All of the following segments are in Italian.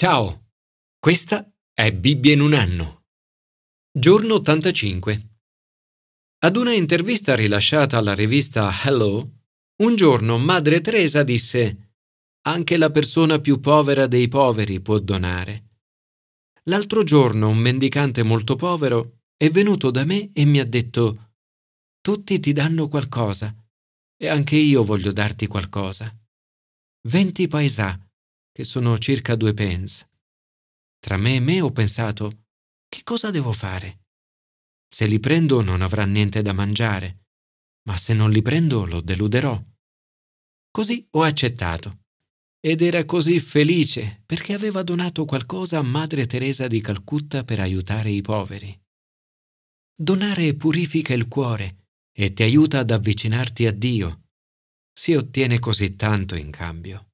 Ciao, questa è Bibbia in un anno. Giorno 85. Ad una intervista rilasciata alla rivista Hello, un giorno Madre Teresa disse Anche la persona più povera dei poveri può donare. L'altro giorno un mendicante molto povero è venuto da me e mi ha detto Tutti ti danno qualcosa e anche io voglio darti qualcosa. Venti paesà che sono circa due pence. Tra me e me ho pensato, che cosa devo fare? Se li prendo non avrà niente da mangiare, ma se non li prendo lo deluderò. Così ho accettato. Ed era così felice perché aveva donato qualcosa a Madre Teresa di Calcutta per aiutare i poveri. Donare purifica il cuore e ti aiuta ad avvicinarti a Dio. Si ottiene così tanto in cambio.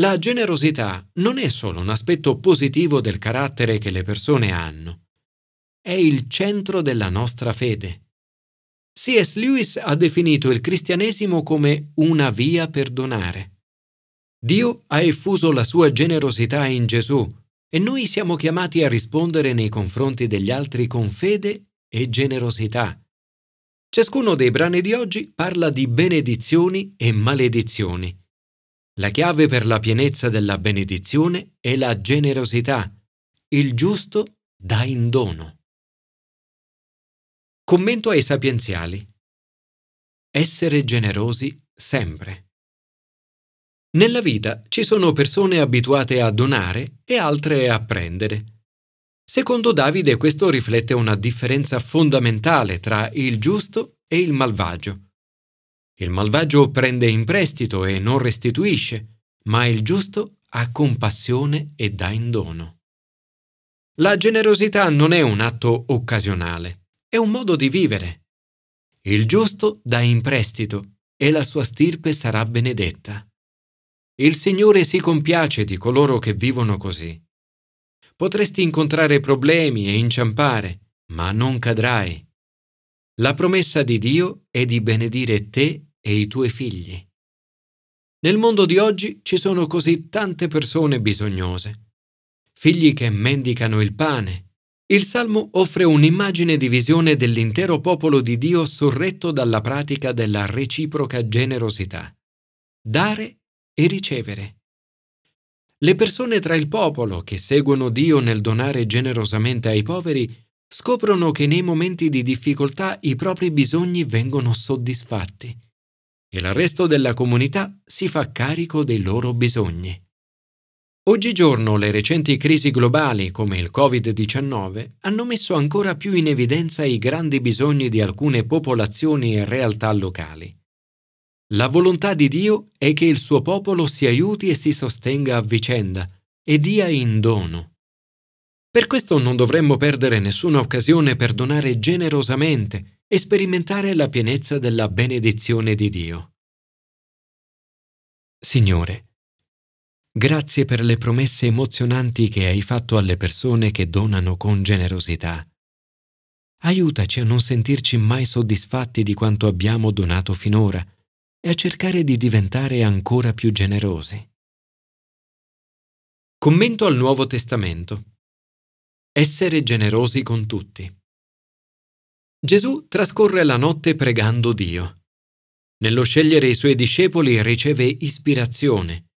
La generosità non è solo un aspetto positivo del carattere che le persone hanno, è il centro della nostra fede. C.S. Lewis ha definito il cristianesimo come una via per donare. Dio ha effuso la sua generosità in Gesù e noi siamo chiamati a rispondere nei confronti degli altri con fede e generosità. Ciascuno dei brani di oggi parla di benedizioni e maledizioni la chiave per la pienezza della benedizione è la generosità. Il giusto dà in dono. Commento ai sapienziali. Essere generosi sempre. Nella vita ci sono persone abituate a donare e altre a prendere. Secondo Davide questo riflette una differenza fondamentale tra il giusto e il malvagio. Il malvagio prende in prestito e non restituisce, ma il giusto ha compassione e dà in dono. La generosità non è un atto occasionale, è un modo di vivere. Il giusto dà in prestito e la sua stirpe sarà benedetta. Il Signore si compiace di coloro che vivono così. Potresti incontrare problemi e inciampare, ma non cadrai. La promessa di Dio è di benedire te e i tuoi figli. Nel mondo di oggi ci sono così tante persone bisognose, figli che mendicano il pane. Il Salmo offre un'immagine di visione dell'intero popolo di Dio sorretto dalla pratica della reciproca generosità. Dare e ricevere. Le persone tra il popolo che seguono Dio nel donare generosamente ai poveri scoprono che nei momenti di difficoltà i propri bisogni vengono soddisfatti e il resto della comunità si fa carico dei loro bisogni. Oggigiorno le recenti crisi globali come il Covid-19 hanno messo ancora più in evidenza i grandi bisogni di alcune popolazioni e realtà locali. La volontà di Dio è che il suo popolo si aiuti e si sostenga a vicenda e dia in dono. Per questo non dovremmo perdere nessuna occasione per donare generosamente e sperimentare la pienezza della benedizione di Dio. Signore, grazie per le promesse emozionanti che hai fatto alle persone che donano con generosità. Aiutaci a non sentirci mai soddisfatti di quanto abbiamo donato finora e a cercare di diventare ancora più generosi. Commento al Nuovo Testamento. Essere generosi con tutti. Gesù trascorre la notte pregando Dio. Nello scegliere i suoi discepoli riceve ispirazione.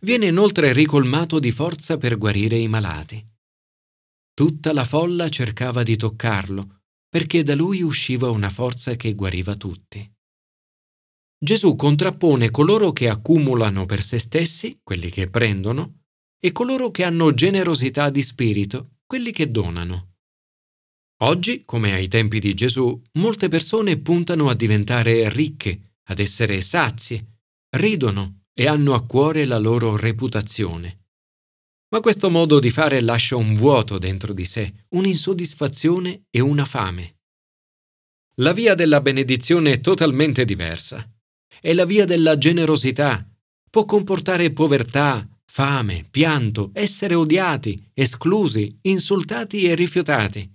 Viene inoltre ricolmato di forza per guarire i malati. Tutta la folla cercava di toccarlo, perché da lui usciva una forza che guariva tutti. Gesù contrappone coloro che accumulano per se stessi, quelli che prendono, e coloro che hanno generosità di spirito, quelli che donano. Oggi, come ai tempi di Gesù, molte persone puntano a diventare ricche, ad essere sazie, ridono e hanno a cuore la loro reputazione. Ma questo modo di fare lascia un vuoto dentro di sé, un'insoddisfazione e una fame. La via della benedizione è totalmente diversa. È la via della generosità. Può comportare povertà, fame, pianto, essere odiati, esclusi, insultati e rifiutati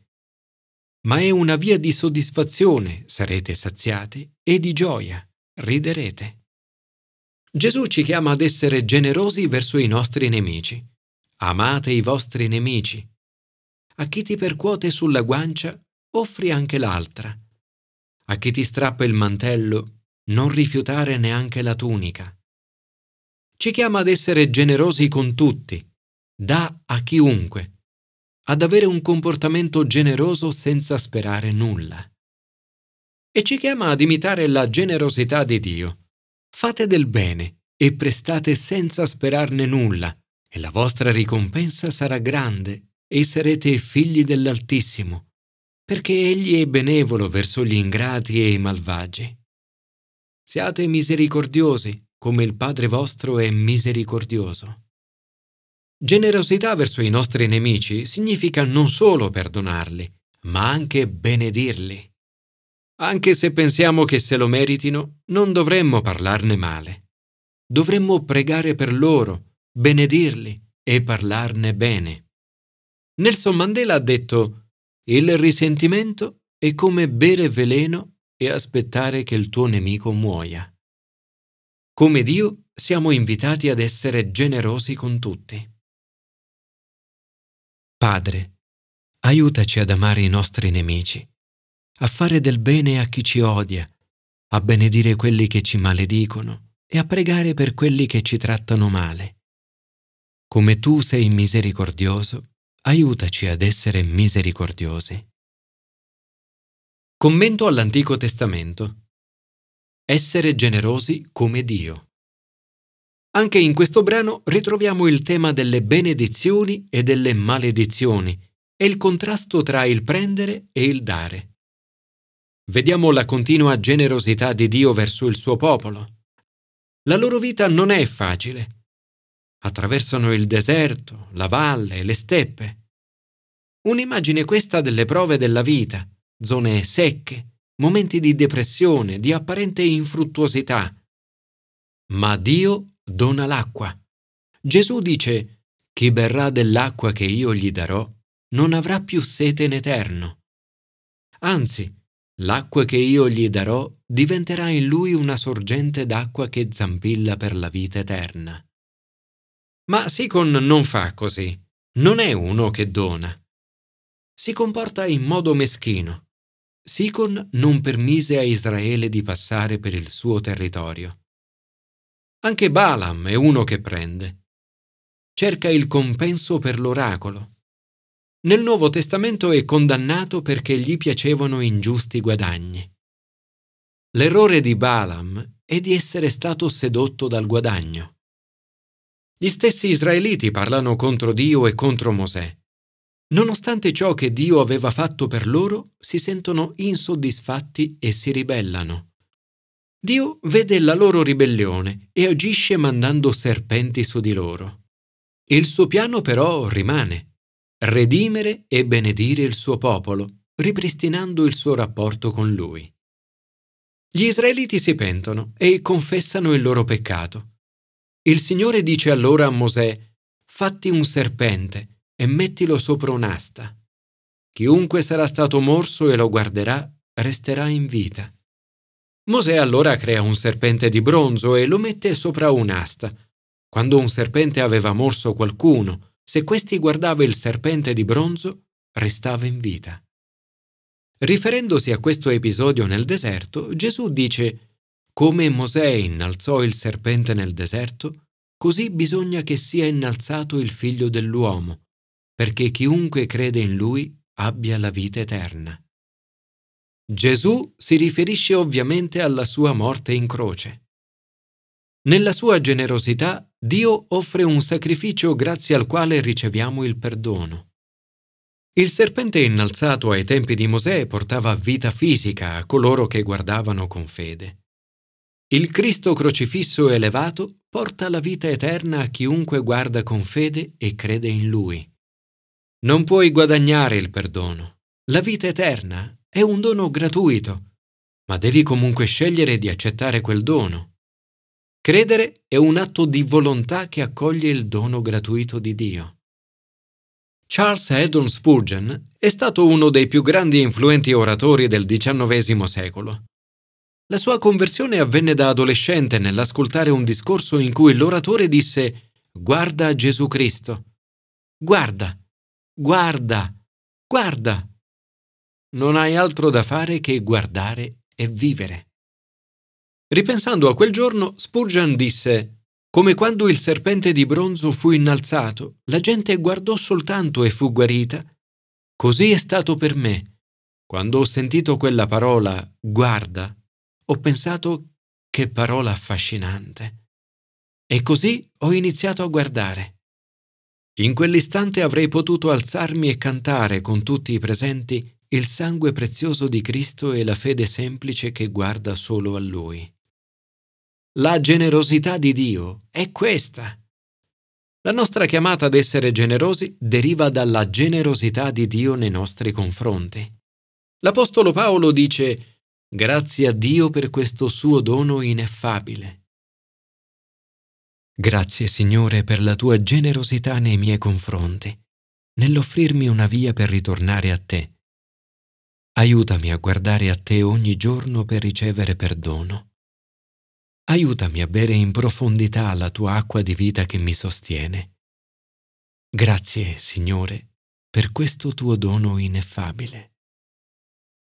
ma è una via di soddisfazione, sarete saziati, e di gioia, riderete. Gesù ci chiama ad essere generosi verso i nostri nemici. amate i vostri nemici. A chi ti percuote sulla guancia, offri anche l'altra. A chi ti strappa il mantello, non rifiutare neanche la tunica. Ci chiama ad essere generosi con tutti, dà a chiunque, ad avere un comportamento generoso senza sperare nulla. E ci chiama ad imitare la generosità di Dio. Fate del bene e prestate senza sperarne nulla, e la vostra ricompensa sarà grande e sarete figli dell'Altissimo, perché Egli è benevolo verso gli ingrati e i malvagi. Siate misericordiosi, come il Padre vostro è misericordioso. Generosità verso i nostri nemici significa non solo perdonarli, ma anche benedirli. Anche se pensiamo che se lo meritino, non dovremmo parlarne male. Dovremmo pregare per loro, benedirli e parlarne bene. Nelson Mandela ha detto, il risentimento è come bere veleno e aspettare che il tuo nemico muoia. Come Dio siamo invitati ad essere generosi con tutti. Padre, aiutaci ad amare i nostri nemici, a fare del bene a chi ci odia, a benedire quelli che ci maledicono e a pregare per quelli che ci trattano male. Come tu sei misericordioso, aiutaci ad essere misericordiosi. Commento all'Antico Testamento. Essere generosi come Dio. Anche in questo brano ritroviamo il tema delle benedizioni e delle maledizioni e il contrasto tra il prendere e il dare. Vediamo la continua generosità di Dio verso il suo popolo. La loro vita non è facile. Attraversano il deserto, la valle le steppe. Un'immagine questa delle prove della vita zone secche, momenti di depressione, di apparente infruttuosità. Ma Dio dona l'acqua. Gesù dice, chi berrà dell'acqua che io gli darò non avrà più sete in eterno. Anzi, l'acqua che io gli darò diventerà in lui una sorgente d'acqua che zampilla per la vita eterna. Ma Sicon non fa così, non è uno che dona. Si comporta in modo meschino. Sicon non permise a Israele di passare per il suo territorio. Anche Balaam è uno che prende. Cerca il compenso per l'oracolo. Nel Nuovo Testamento è condannato perché gli piacevano ingiusti guadagni. L'errore di Balaam è di essere stato sedotto dal guadagno. Gli stessi israeliti parlano contro Dio e contro Mosè. Nonostante ciò che Dio aveva fatto per loro, si sentono insoddisfatti e si ribellano. Dio vede la loro ribellione e agisce mandando serpenti su di loro. Il suo piano però rimane, redimere e benedire il suo popolo, ripristinando il suo rapporto con lui. Gli israeliti si pentono e confessano il loro peccato. Il Signore dice allora a Mosè, fatti un serpente, e mettilo sopra un'asta. Chiunque sarà stato morso e lo guarderà, resterà in vita. Mosè allora crea un serpente di bronzo e lo mette sopra un'asta. Quando un serpente aveva morso qualcuno, se questi guardava il serpente di bronzo, restava in vita. Riferendosi a questo episodio nel deserto, Gesù dice, come Mosè innalzò il serpente nel deserto, così bisogna che sia innalzato il figlio dell'uomo, perché chiunque crede in lui abbia la vita eterna. Gesù si riferisce ovviamente alla sua morte in croce. Nella sua generosità Dio offre un sacrificio grazie al quale riceviamo il perdono. Il serpente innalzato ai tempi di Mosè portava vita fisica a coloro che guardavano con fede. Il Cristo crocifisso elevato porta la vita eterna a chiunque guarda con fede e crede in Lui. Non puoi guadagnare il perdono. La vita eterna è un dono gratuito, ma devi comunque scegliere di accettare quel dono. Credere è un atto di volontà che accoglie il dono gratuito di Dio. Charles Haddon Spurgeon è stato uno dei più grandi e influenti oratori del XIX secolo. La sua conversione avvenne da adolescente nell'ascoltare un discorso in cui l'oratore disse Guarda Gesù Cristo guarda, guarda, guarda. Non hai altro da fare che guardare e vivere. Ripensando a quel giorno, Spurgeon disse, come quando il serpente di bronzo fu innalzato, la gente guardò soltanto e fu guarita, così è stato per me. Quando ho sentito quella parola, guarda, ho pensato che parola affascinante. E così ho iniziato a guardare. In quell'istante avrei potuto alzarmi e cantare con tutti i presenti il sangue prezioso di Cristo e la fede semplice che guarda solo a Lui. La generosità di Dio è questa. La nostra chiamata ad essere generosi deriva dalla generosità di Dio nei nostri confronti. L'Apostolo Paolo dice Grazie a Dio per questo suo dono ineffabile. Grazie Signore per la tua generosità nei miei confronti, nell'offrirmi una via per ritornare a te. Aiutami a guardare a te ogni giorno per ricevere perdono. Aiutami a bere in profondità la tua acqua di vita che mi sostiene. Grazie, Signore, per questo tuo dono ineffabile.